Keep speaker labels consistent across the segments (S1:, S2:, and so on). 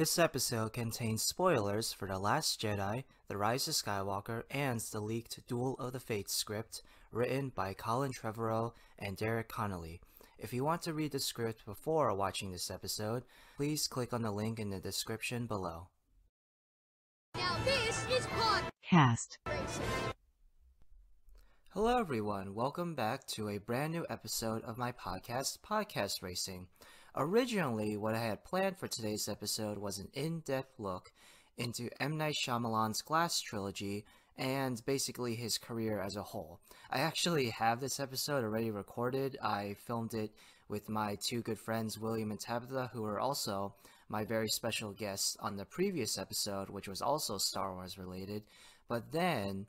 S1: This episode contains spoilers for The Last Jedi, The Rise of Skywalker, and the leaked Duel of the Fates script written by Colin Trevorrow and Derek Connolly. If you want to read the script before watching this episode, please click on the link in the description below.
S2: Now this is
S3: podcast.
S2: Racing.
S1: Hello everyone, welcome back to a brand new episode of my podcast, Podcast Racing. Originally, what I had planned for today's episode was an in-depth look into M. Night Shyamalan's Glass trilogy and basically his career as a whole. I actually have this episode already recorded. I filmed it with my two good friends, William and Tabitha, who are also my very special guests on the previous episode, which was also Star Wars related. But then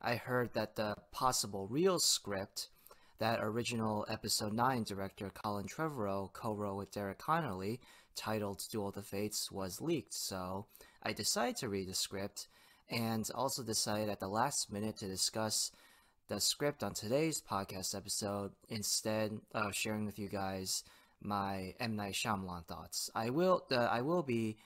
S1: I heard that the possible real script that original episode 9 director Colin Trevorrow co-wrote with Derek Connolly titled Duel of the Fates was leaked. So I decided to read the script and also decided at the last minute to discuss the script on today's podcast episode instead of sharing with you guys my M Night Shyamalan thoughts. I will uh, I will be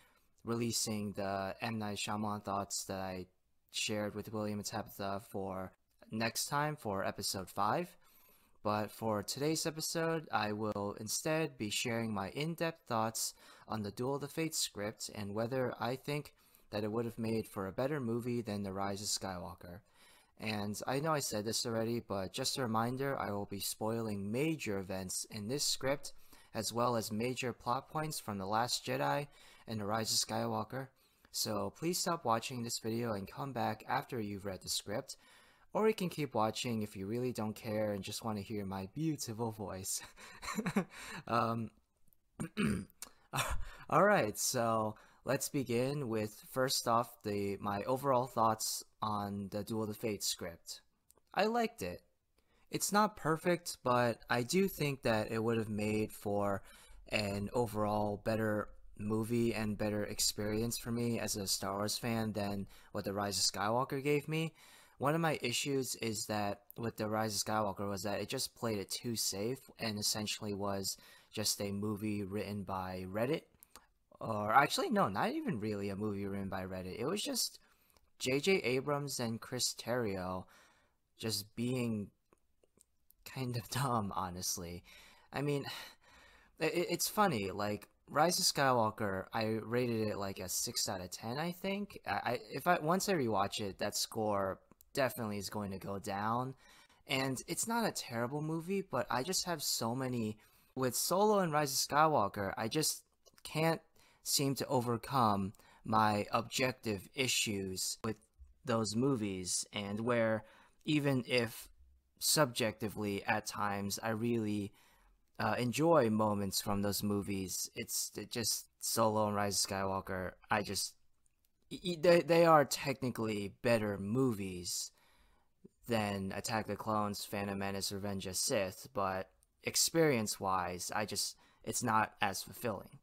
S1: releasing the M Night Shyamalan thoughts that I shared with William and Tabitha for next time for episode 5. But for today's episode, I will instead be sharing my in-depth thoughts on the Duel of the Fates script and whether I think that it would have made for a better movie than The Rise of Skywalker. And I know I said this already, but just a reminder, I will be spoiling major events in this script, as well as major plot points from The Last Jedi and The Rise of Skywalker. So please stop watching this video and come back after you've read the script, or you can keep watching if you really don't care and just want to hear my beautiful voice. um, Alright, so let's begin with first off the my overall thoughts on the Duel of the Fates script. I liked it. It's not perfect, but I do think that it would have made for an overall better movie and better experience for me as a Star Wars fan than what The Rise of Skywalker gave me. One of my issues is that with The Rise of Skywalker was that it just played it too safe and essentially was just a movie written by Reddit. Or actually, no, not even really a movie written by Reddit. It was just J.J. Abrams and Chris Terrio just being kind of dumb, honestly. I mean, it, it's funny, like, Rise of Skywalker, I rated it like a 6 out of 10, I think. I if I once I rewatch it, that score definitely is going to go down. And it's not a terrible movie, but I just have so many with Solo and Rise of Skywalker, I just can't seem to overcome my objective issues with those movies and where even if subjectively at times I really uh, enjoy moments from those movies, it's it just Solo and Rise of Skywalker. I just they they are technically better movies than Attack the Clones, Phantom Menace, Revenge of Sith, but experience wise, I just it's not as fulfilling.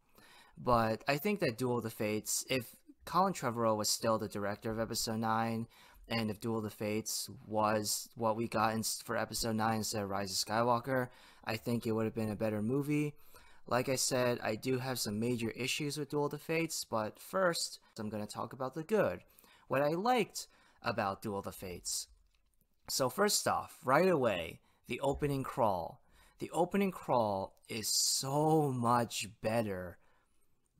S1: But I think that Duel of the Fates, if Colin Trevorrow was still the director of Episode Nine, and if Duel of the Fates was what we got in, for Episode Nine instead of Rise of Skywalker, I think it would have been a better movie. Like I said, I do have some major issues with Duel of the Fates, but first, I'm going to talk about the good. What I liked about Duel of the Fates. So first off, right away, the opening crawl. The opening crawl is so much better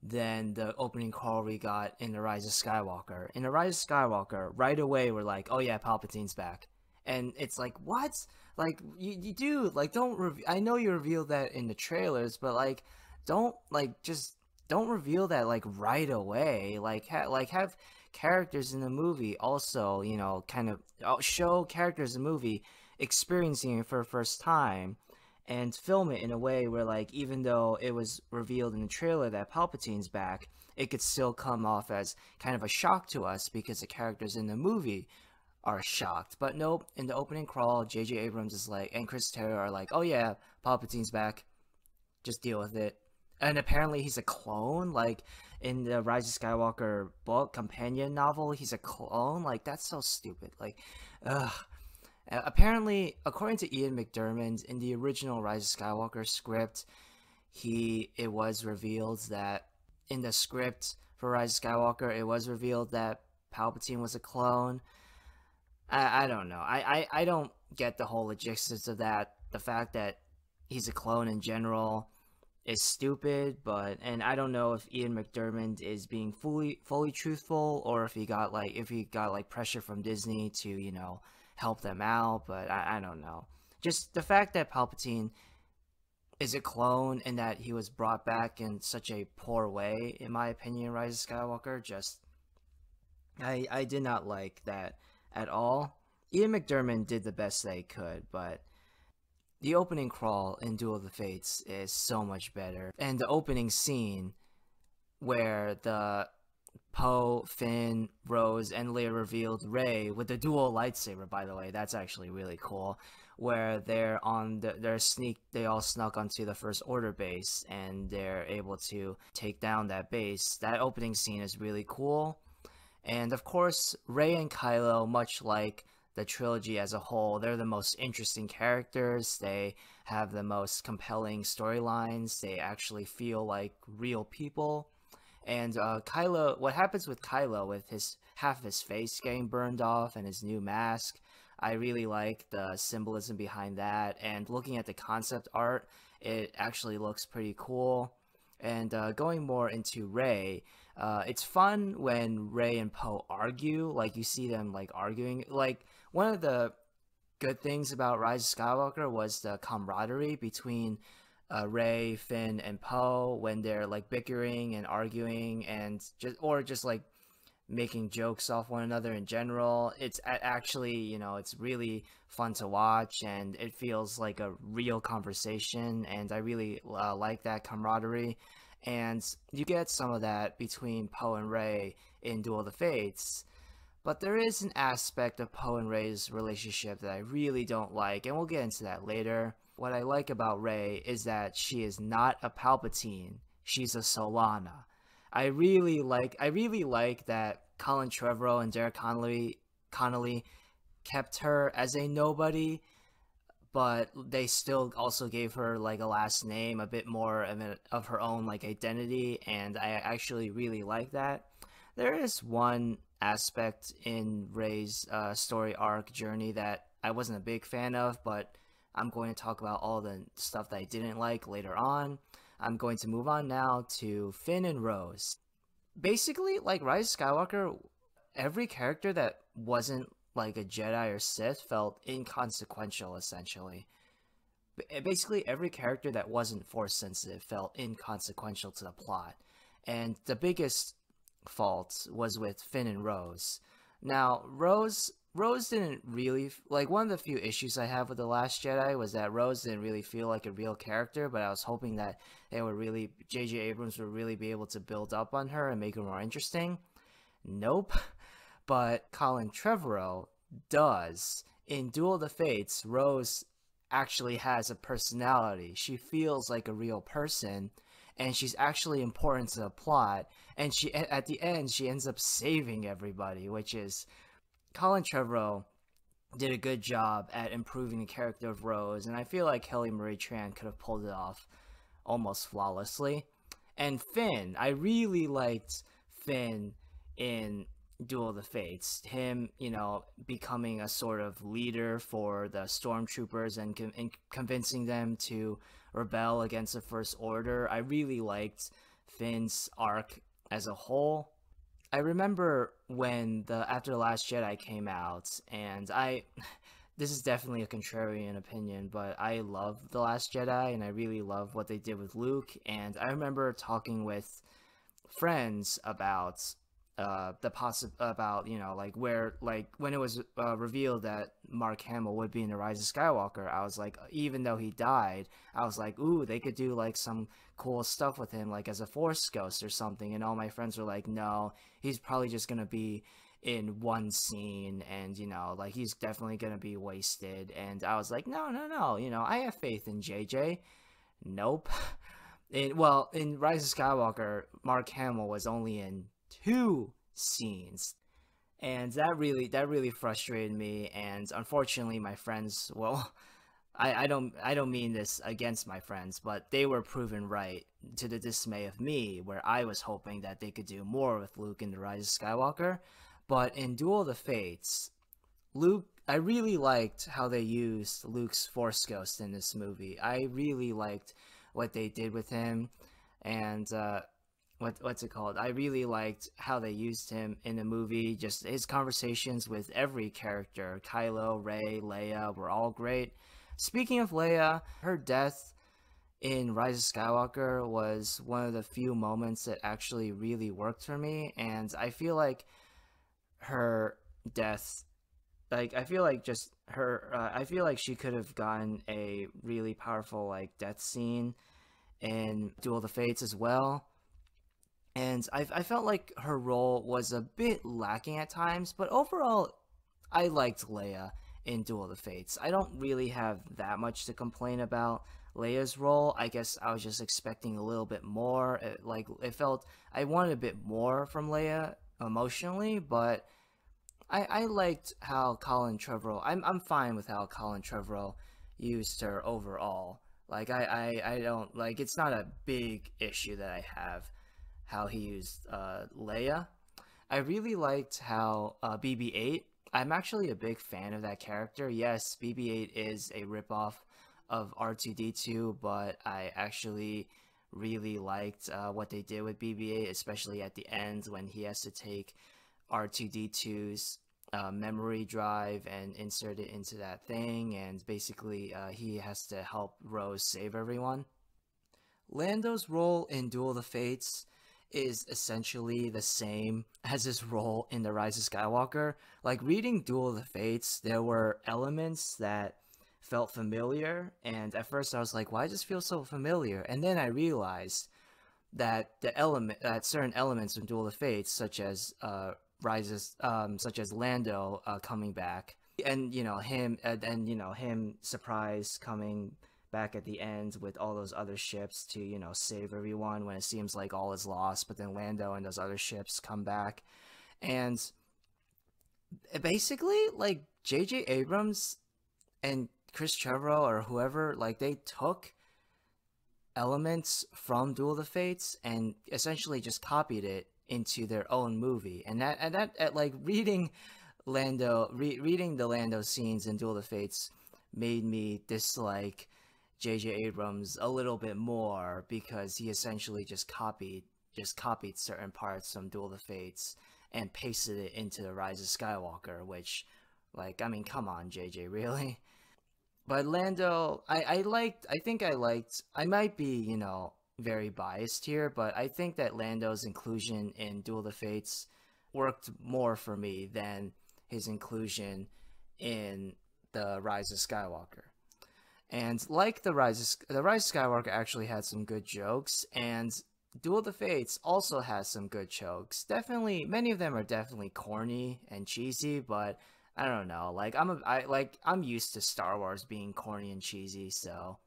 S1: than the opening crawl we got in The Rise of Skywalker. In The Rise of Skywalker, right away we're like, oh yeah, Palpatine's back. And it's like, what? Like, you, you do, like, don't, rev- I know you revealed that in the trailers, but like, don't, like, just, don't reveal that, like, right away. Like, ha- like, have characters in the movie also, you know, kind of uh, show characters in the movie experiencing it for the first time and film it in a way where like even though it was revealed in the trailer that Palpatine's back, it could still come off as kind of a shock to us because the characters in the movie are shocked. But nope, in the opening crawl, J.J. Abrams is like, and Chris Terrio are like, oh yeah, Palpatine's back. Just deal with it. And apparently he's a clone. Like in the Rise of Skywalker book companion novel, he's a clone. Like that's so stupid. Like, ugh. Apparently, according to Ian McDiarmid, in the original Rise of Skywalker script, he it was revealed that in the script for Rise of Skywalker, it was revealed that Palpatine was a clone. I, I don't know. I, I, I don't get the whole logistics of that. The fact that he's a clone in general is stupid, but and I don't know if Ian McDiarmid is being fully fully truthful or if he got like if he got like pressure from Disney to, you know, help them out, but I, I don't know. Just the fact that Palpatine is a clone and that he was brought back in such a poor way, in my opinion, Rise of Skywalker, just I I did not like that at all. Ian McDiarmid did the best they could, but the opening crawl in Duel of the Fates is so much better. And the opening scene where the Poe, Finn, Rose, and Leia revealed Rey with the dual lightsaber, by the way, that's actually really cool. Where they're on the, their sneak, they all snuck onto the First Order base and they're able to take down that base. That opening scene is really cool. And of course, Rey and Kylo, much like the trilogy as a whole, they're the most interesting characters. They have the most compelling storylines. They actually feel like real people. And uh, Kylo, what happens with Kylo with his half of his face getting burned off and his new mask, I really like the symbolism behind that. And looking at the concept art, it actually looks pretty cool. And uh, going more into Rey, uh, it's fun when Rey and Poe argue. Like you see them like arguing. Like one of the good things about Rise of Skywalker was the camaraderie between uh, Rey, Finn, and Poe when they're like bickering and arguing and just or just like making jokes off one another in general. It's actually, you know, it's really fun to watch and it feels like a real conversation and I really uh, like that camaraderie. And you get some of that between Poe and Rey in Duel of the Fates. But there is an aspect of Poe and Rey's relationship that I really don't like, and we'll get into that later. What I like about Rey is that she is not a Palpatine, she's a Solana. I really like I really like that Colin Trevorrow and Derek Connolly Connolly kept her as a nobody, but they still also gave her like a last name, a bit more of, a, of her own like identity, and I actually really like that. There is one aspect in Rey's uh, story arc journey that I wasn't a big fan of, but I'm going to talk about all the stuff that I didn't like later on. I'm going to move on now to Finn and Rose. Basically, like Rise Skywalker, every character that wasn't like a Jedi or Sith felt inconsequential essentially. Eh, basically, every character that wasn't force sensitive felt inconsequential to the plot. And the biggest fault was with Finn and Rose. Now, Rose Rose didn't really like one of the few issues I have with the Last Jedi was that Rose didn't really feel like a real character, but I was hoping that they would really J.J. Abrams would really be able to build up on her and make her more interesting. Nope. But Colin Trevorrow does. In Duel of the Fates, Rose actually has a personality. She feels like a real person and she's actually important to the plot. And she at the end she ends up saving everybody, which is Colin Trevorrow did a good job at improving the character of Rose, and I feel like Kelly Marie Tran could have pulled it off almost flawlessly. And Finn, I really liked Finn in Duel of the Fates. Him, you know, becoming a sort of leader for the stormtroopers and, con- and convincing them to rebel against the First Order. I really liked Finn's arc as a whole. I remember when the After the Last Jedi came out, and I. This is definitely a contrarian opinion, but I love The Last Jedi, and I really love what they did with Luke. And I remember talking with friends about uh, the possi- about you know like where like when it was uh, revealed that Mark Hamill would be in the Rise of Skywalker, I was like, even though he died, I was like, ooh, they could do like some cool stuff with him, like as a Force ghost or something. And all my friends were like, no, he's probably just gonna be in one scene, and you know, like he's definitely gonna be wasted. And I was like, no, no, no, you know, I have faith in JJ. Nope. In well, in Rise of Skywalker, Mark Hamill was only in two scenes and that really that really frustrated me and unfortunately my friends well I, I don't I don't mean this against my friends, but they were proven right to the dismay of me, where I was hoping that they could do more with Luke in The Rise of Skywalker. But in Duel of the Fates, Luke, I really liked how they used Luke's Force Ghost in this movie. I really liked what they did with him, and uh, what what's it called? I really liked how they used him in the movie. Just his conversations with every character, Kylo, Rey, Leia, were all great. Speaking of Leia, her death in Rise of Skywalker was one of the few moments that actually really worked for me, and I feel like her death like I feel like just her uh, I feel like she could have gotten a really powerful like death scene in Duel of the Fates as well. And I, I felt like her role was a bit lacking at times, but overall, I liked Leia in Duel of the Fates. I don't really have that much to complain about Leia's role. I guess I was just expecting a little bit more. It, like it felt I wanted a bit more from Leia emotionally, but I, I liked how Colin Trevorrow. I'm I'm fine with how Colin Trevorrow used her overall. Like I, I, I don't like it's not a big issue that I have how he used uh, Leia. I really liked how uh, BB-8. I'm actually a big fan of that character. Yes, BB-8 is a ripoff of R2D2, but I actually really liked uh, what they did with BB-8, especially at the end when he has to take R2D2's uh, memory drive and insert it into that thing, and basically uh, he has to help Rose save everyone. Lando's role in Duel of the Fates is essentially the same as his role in The Rise of Skywalker. Like reading Duel of the Fates, there were elements that felt familiar, and at first I was like, why does this feel so familiar? And then I realized that the element that certain elements of Duel of the Fates, such as uh, rises, um, such as Lando uh, coming back, and you know him, and, and you know him surprise coming back at the end with all those other ships to you know save everyone when it seems like all is lost. But then Lando and those other ships come back, and basically like J.J. Abrams and Chris Trevorrow or whoever, like they took elements from Duel of the Fates and essentially just copied it into their own movie. And that and that at like reading Lando re- reading the Lando scenes in Duel of the Fates made me dislike J.J. Abrams a little bit more because he essentially just copied just copied certain parts from Duel of the Fates and pasted it into the Rise of Skywalker, which like I mean come on JJ really but Lando, I, I liked, I think I liked, I might be, you know, very biased here, but I think that Lando's inclusion in Duel of the Fates worked more for me than his inclusion in the Rise of Skywalker. And like the Rise of, the Rise of Skywalker actually had some good jokes, and Duel of the Fates also has some good jokes. Definitely, many of them are definitely corny and cheesy, but I don't know. Like I'm a, I like I'm used to Star Wars being corny and cheesy, so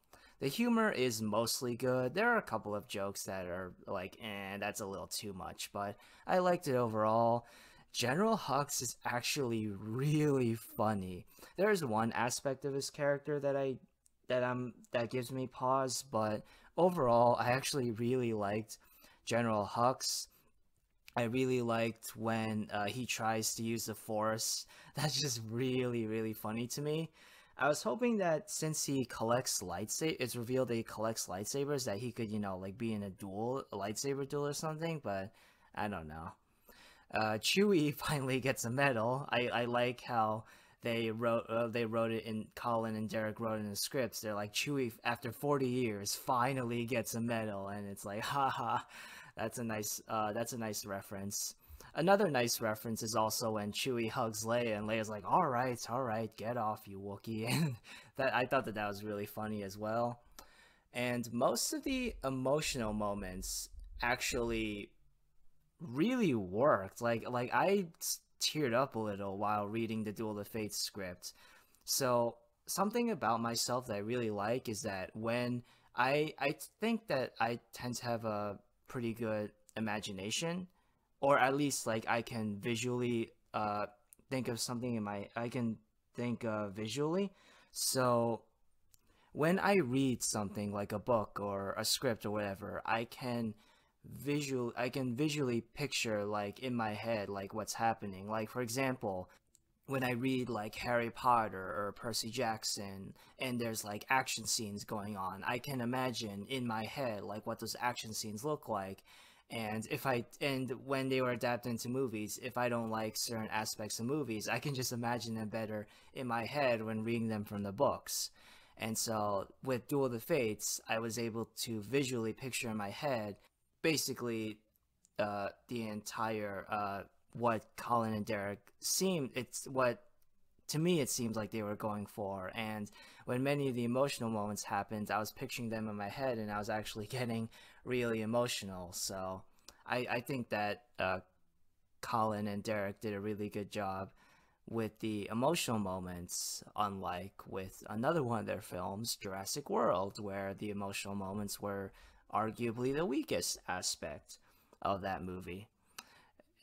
S1: the humor is mostly good. There are a couple of jokes that are like, eh, that's a little too much, but I liked it overall. General Hux is actually really funny. There's one aspect of his character that I that I'm that gives me pause, but overall I actually really liked General Hux. I really liked when uh, he tries to use the Force. That's just really, really funny to me. I was hoping that since he collects lightsaber, it's revealed that he collects lightsabers, that he could, you know, like be in a duel, a lightsaber duel or something, but I don't know. Uh, Chewie finally gets a medal. I, I like how they wrote uh, they wrote it in Colin and Derek wrote in the scripts. They're like Chewie after 40 years finally gets a medal, and it's like, haha. That's a nice uh, that's a nice reference. Another nice reference is also when Chewie hugs Leia and Leia's like, "All right, all right, get off, you Wookiee," and that I thought that that was really funny as well. And most of the emotional moments actually really worked. Like like I teared up a little while reading the Duel of Fates script. So something about myself that I really like is that when I I think that I tend to have a pretty good imagination, or at least like I can visually uh, think of something in my I can think uh, visually. So when I read something like a book or a script or whatever, I can visual I can visually picture like in my head like what's happening. Like for example, when I read like Harry Potter or Percy Jackson and there's like action scenes going on, I can imagine in my head like what those action scenes look like. And if I and when they were adapted into movies, if I don't like certain aspects of movies, I can just imagine them better in my head when reading them from the books. And so with Duel of the Fates, I was able to visually picture in my head basically uh, the entire uh, what Colin and Derek seemed it's what to me it seems like they were going for. And when many of the emotional moments happened I was picturing them in my head and I was actually getting really emotional. So I, I think that uh, Colin and Derek did a really good job with the emotional moments unlike with another one of their films Jurassic World where the emotional moments were arguably the weakest aspect of that movie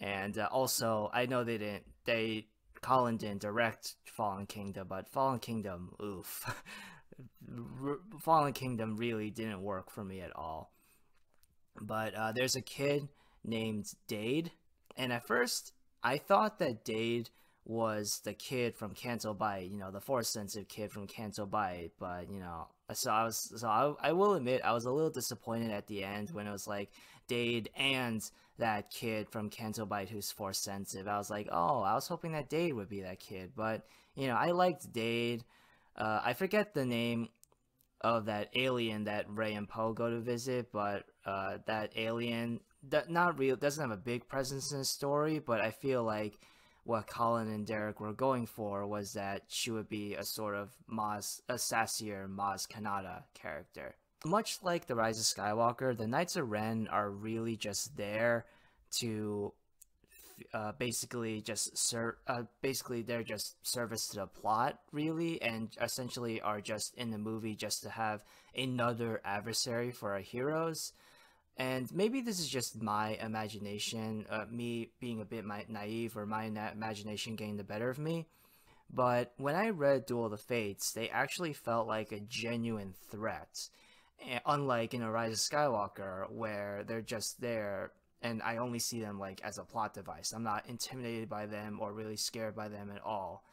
S1: and uh, also, I know they didn't. They Colin didn't direct Fallen Kingdom, but Fallen Kingdom, oof, Fallen Kingdom really didn't work for me at all. But uh, there's a kid named Dade, and at first I thought that Dade was the kid from Canto Bight, you know, the force sensitive kid from Canto Bight. But you know, so I was, so I, I will admit, I was a little disappointed at the end when it was like Dade and that kid from Canto Bight who's force sensitive. I was like, oh, I was hoping that Dade would be that kid, but you know, I liked Dade. Uh, I forget the name of that alien that Rey and Poe go to visit, but uh, that alien that not real doesn't have a big presence in the story, but I feel like what Colin and Derek were going for was that she would be a sort of Maz, a sassier Maz Kanata character. Much like The Rise of Skywalker, the Knights of Ren are really just there to uh, basically just serve. Uh, basically, they're just service to the plot, really, and essentially are just in the movie just to have another adversary for our heroes. And maybe this is just my imagination, uh, me being a bit naive or my imagination getting the better of me. But when I read Duel of the Fates, they actually felt like a genuine threat. Unlike in A Rise of Skywalker, where they're just there and I only see them like as a plot device. I'm not intimidated by them or really scared by them at all.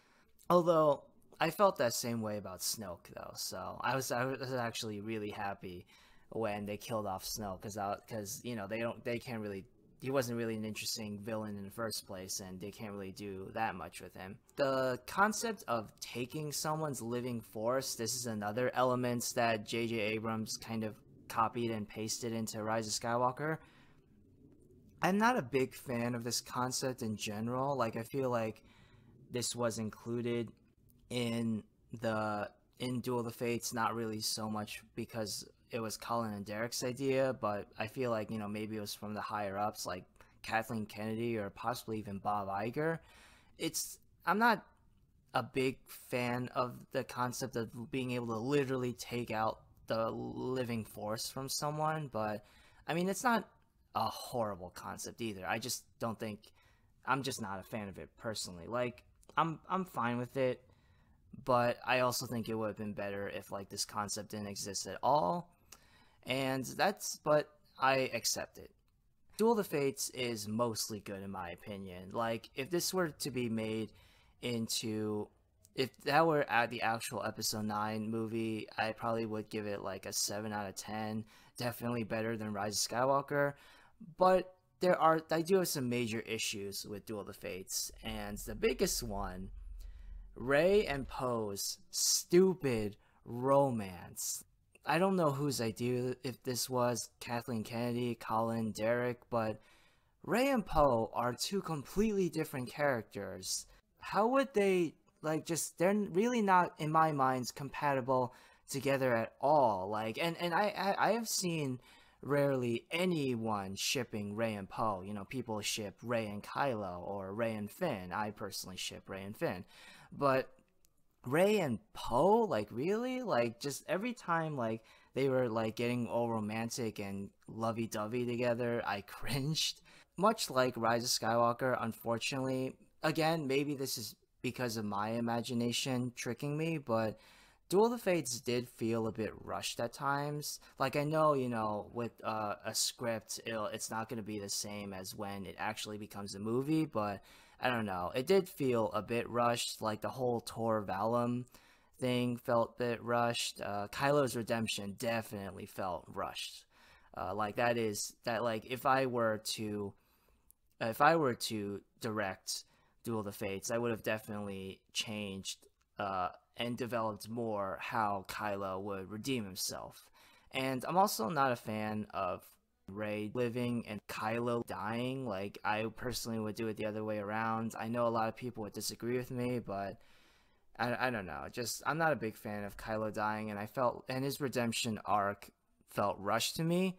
S1: Although I felt that same way about Snoke though, so I was I was actually really happy when they killed off Snoke because because you know they don't they can't really he wasn't really an interesting villain in the first place and they can't really do that much with him. The concept of taking someone's living force, this is another element that J.J. Abrams kind of copied and pasted into Rise of Skywalker. I'm not a big fan of this concept in general. Like I feel like this was included in the in Duel of the Fates, not really so much because it was Colin and Derek's idea, but I feel like, you know, maybe it was from the higher ups like Kathleen Kennedy or possibly even Bob Iger. It's I'm not a big fan of the concept of being able to literally take out the living force from someone, but I mean it's not a horrible concept either. I just don't think I'm just not a fan of it personally. Like I'm I'm fine with it, but I also think it would have been better if like this concept didn't exist at all and that's but I accept it. Duel of the Fates is mostly good in my opinion. Like if this were to be made into if that were at the actual episode 9 movie, I probably would give it like a 7 out of 10. Definitely better than Rise of Skywalker, but there are I do have some major issues with Duel of the Fates, and the biggest one, Rey and Poe's stupid romance. I don't know whose idea if this was Kathleen Kennedy, Colin, Derek, but Rey and Poe are two completely different characters. How would they like just they're really not in my minds compatible together at all. Like and and I I, I have seen rarely anyone shipping Rey and Poe. You know, people ship Rey and Kylo or Rey and Finn. I personally ship Rey and Finn. But Rey and Poe, like really, like just every time like they were like getting all romantic and lovey-dovey together, I cringed. Much like Rise of Skywalker, unfortunately, again, maybe this is because of my imagination tricking me, but Duel of the Fates did feel a bit rushed at times. Like I know, you know, with uh, a script, it's not going to be the same as when it actually becomes a movie. But I don't know, it did feel a bit rushed. Like the whole Tor Valum thing felt a bit rushed. Uh, Kylo's redemption definitely felt rushed. Uh, like that is that like if I were to if I were to direct Duel of the Fates, I would have definitely changed uh, and developed more how Kylo would redeem himself. And I'm also not a fan of Rey living and Kylo dying. Like, I personally would do it the other way around. I know a lot of people would disagree with me, but I, I don't know. Just, I'm not a big fan of Kylo dying, and I felt, and his redemption arc felt rushed to me.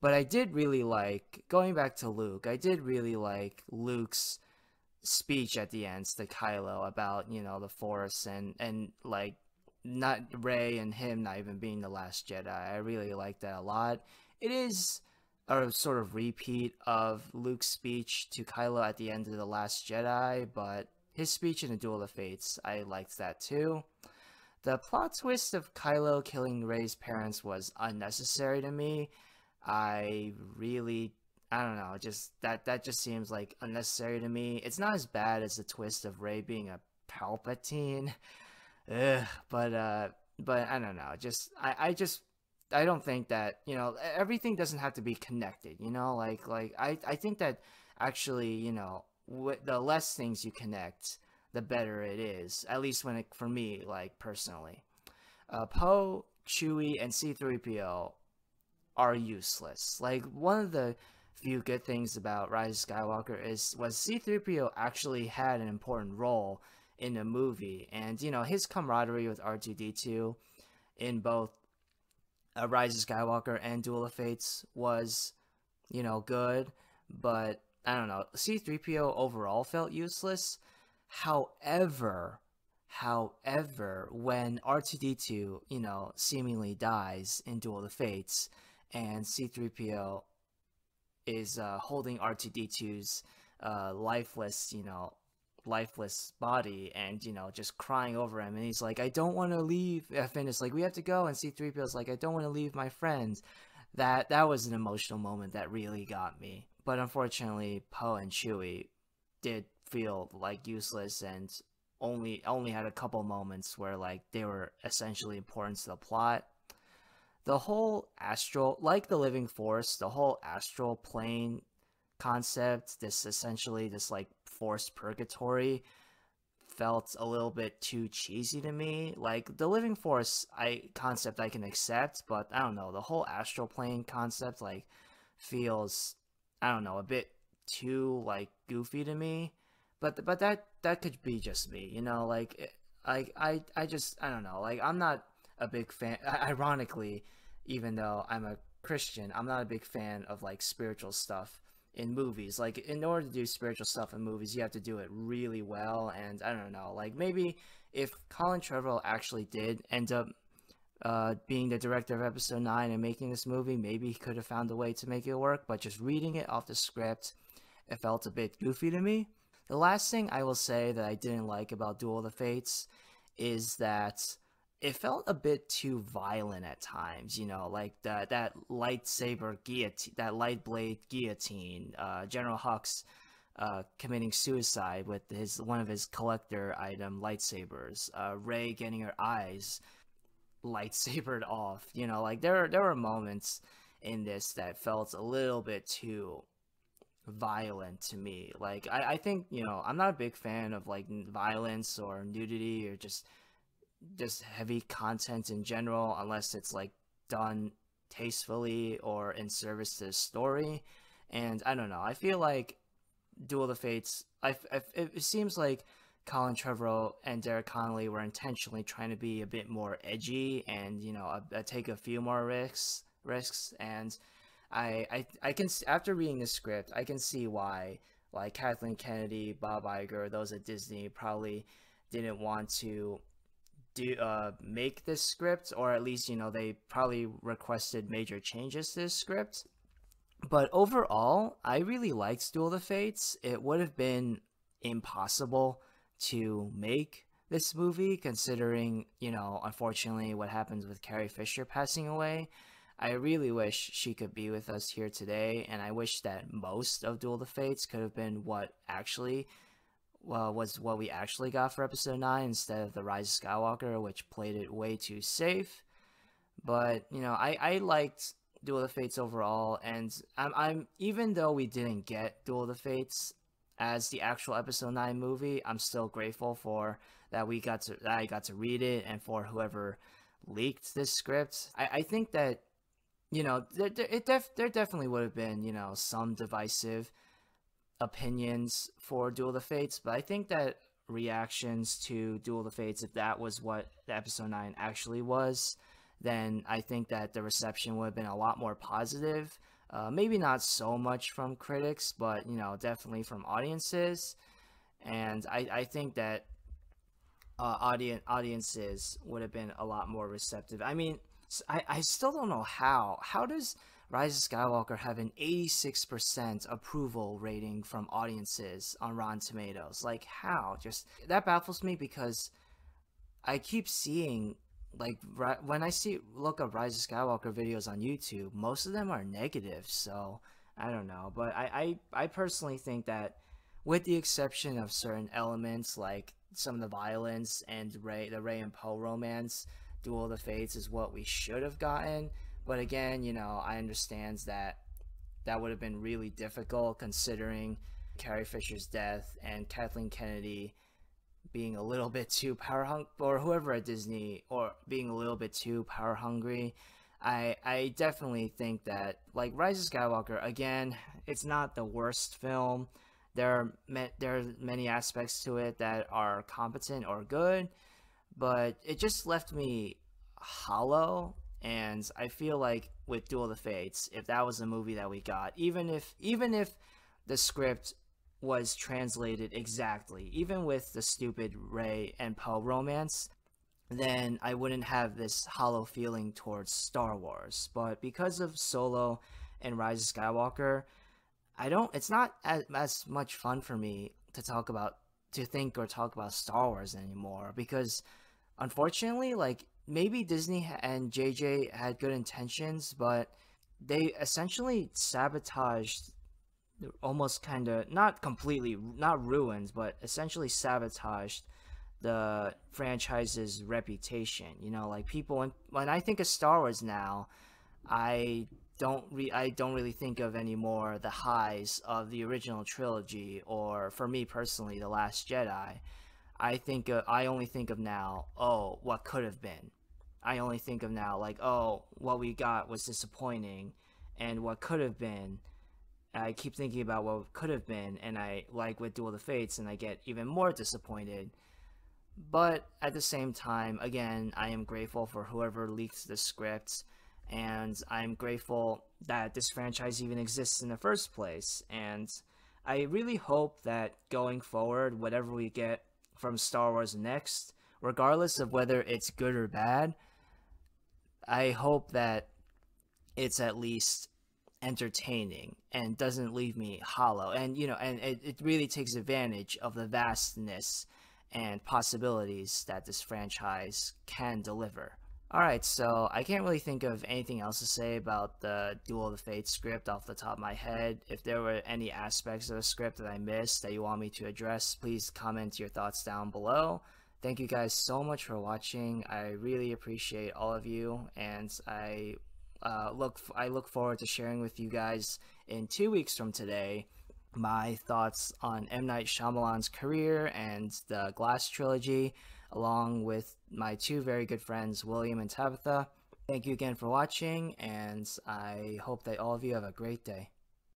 S1: But I did really like, going back to Luke, I did really like Luke's speech at the end to Kylo about you know the Force and and like not Rey and him not even being the last Jedi. I really like that a lot. It is a sort of repeat of Luke's speech to Kylo at the end of the Last Jedi, but his speech in the Duel of Fates, I liked that too. The plot twist of Kylo killing Rey's parents was unnecessary to me. I really I don't know, just that that just seems like unnecessary to me. It's not as bad as the twist of Rey being a Palpatine. Ugh, but uh but I don't know. Just I I just I don't think that, you know, everything doesn't have to be connected, you know? Like like I I think that actually, you know, the less things you connect, the better it is. At least when it for me like personally. Uh Poe, Chewie and C3PO are useless. Like one of the few good things about Rise of Skywalker is was C3PO actually had an important role in the movie and you know his camaraderie with R2D2 in both uh, Rise of Skywalker and Duel of Fates was you know good but I don't know. C3PO overall felt useless. However however when R2D2 you know seemingly dies in Duel of Fates and C3PO is uh, holding R2D2's uh, lifeless, you know, lifeless body and, you know, just crying over him. And he's like, I don't want to leave. Uh, Finn is like, we have to go. And C-3PO's like, I don't want to leave my friends. That, that was an emotional moment that really got me. But unfortunately, Poe and Chewie did feel like useless and only only had a couple moments where like they were essentially important to the plot the whole astral, like the living force, the whole astral plane concept, this essentially this like forced purgatory felt a little bit too cheesy to me. Like the living force I concept I can accept, but I don't know, the whole astral plane concept like feels I don't know, a bit too like goofy to me. But but that that could be just me, you know, like eh, like I I just I don't know, like I'm not a big fan ironically even though I'm a Christian, I'm not a big fan of like spiritual stuff in movies. Like in order to do spiritual stuff in movies, you have to do it really well. And I don't know, like maybe if Colin Trevorrow actually did end up uh, being the director of Episode Nine and making this movie, maybe he could have found a way to make it work. But just reading it off the script, it felt a bit goofy to me. The last thing I will say that I didn't like about Duel of the Fates is that it felt a bit too violent at times, you know, like that that lightsaber guillotine, that light blade guillotine, uh, General Hux uh, committing suicide with his one of his collector item lightsabers, uh, Rey getting her eyes lightsabered off, you know, like there there were moments in this that felt a little bit too violent to me. Like I, I think you know I'm not a big fan of like violence or nudity or just just heavy content in general unless it's like done tastefully or in service to the story. And I don't know. I feel like Duel of the Fates. I, I, it seems like Colin Trevorrow and Derek Connolly were intentionally trying to be a bit more edgy and you know a, a take a few more risks risks. And I, I I can after reading the script, I can see why like Kathleen Kennedy, Bob Iger, those at Disney probably didn't want to do uh, make this script, or at least you know they probably requested major changes to this script. But overall, I really liked Duel of the Fates. It would have been impossible to make this movie, considering, you know, unfortunately what happens with Carrie Fisher passing away. I really wish she could be with us here today, and I wish that most of Duel of the Fates could have been what actually well, was what we actually got for episode 9 instead of the Rise of Skywalker, which played it way too safe. But, you know, I, I liked Duel of the Fates overall, and I'm, I'm even though we didn't get Duel of the Fates as the actual episode 9 movie, I'm still grateful for that we got to that I got to read it and for whoever leaked this script. I, I think that you know there, there, it def, there definitely would have been you know some divisive opinions for Duel of the Fates, but I think that reactions to Duel of the Fates, if that was what the episode 9 actually was, then I think that the reception would have been a lot more positive. Uh, maybe not so much from critics, but you know, definitely from audiences. And I, I think that uh, audience audiences would have been a lot more receptive. I mean, I, I still don't know how. How does Rise of Skywalker have an 86% approval rating from audiences on Rotten Tomatoes? Like, how? Just that baffles me because I keep seeing like when I see look up Rise of Skywalker videos on YouTube, most of them are negative. So I don't know, but I I, I personally think that with the exception of certain elements like some of the violence and Rey the Rey and Poe romance, Duel of the Fates is what we should have gotten. But again, you know, I understand that that would have been really difficult considering Carrie Fisher's death and Kathleen Kennedy being a little bit too power hungry, or whoever at Disney, or being a little bit too power hungry. I I definitely think that like Rise of Skywalker again, it's not the worst film. There are me- there are many aspects to it that are competent or good, but it just left me hollow. And I feel like with Duel of the Fates, if that was the movie that we got, even if even if the script was translated exactly, even with the stupid Rey and Poe romance, then I wouldn't have this hollow feeling towards Star Wars. But because of Solo and Rise of Skywalker, I don't. It's not as, as much fun for me to talk about, to think or talk about Star Wars anymore because, unfortunately, like maybe Disney and JJ had good intentions, but they essentially sabotaged uh, almost kind of not completely not ruined but essentially sabotaged the franchise's reputation you know like people when, when i think of star wars now i don't re- i don't really think of anymore the highs of the original trilogy or for me personally the last jedi. I think of, i only think of now oh what could have been i only think of now like oh what we got was disappointing and what could have been I keep thinking about what could have been, and I like with Duel of the Fates, and I get even more disappointed. But at the same time, again, I am grateful for whoever leaked the script, and I'm grateful that this franchise even exists in the first place. And I really hope that going forward, whatever we get from Star Wars next, regardless of whether it's good or bad, I hope that it's at least entertaining and doesn't leave me hollow. And you know and it, it really takes advantage of the vastness and possibilities that this franchise can deliver. All right so i can't really think of anything else to say about the duel of the fates script off the top of my head. If there were any aspects of the script that i missed that you want me to address please comment your thoughts down below thank you guys so much for watching i really appreciate all of you and i uh, look I look forward to sharing with you guys in two weeks from today my thoughts on M Night Shyamalan's career and the Glass trilogy, along with my two very good friends William and Tabitha. Thank you again for watching, and I hope that all of you have a great day.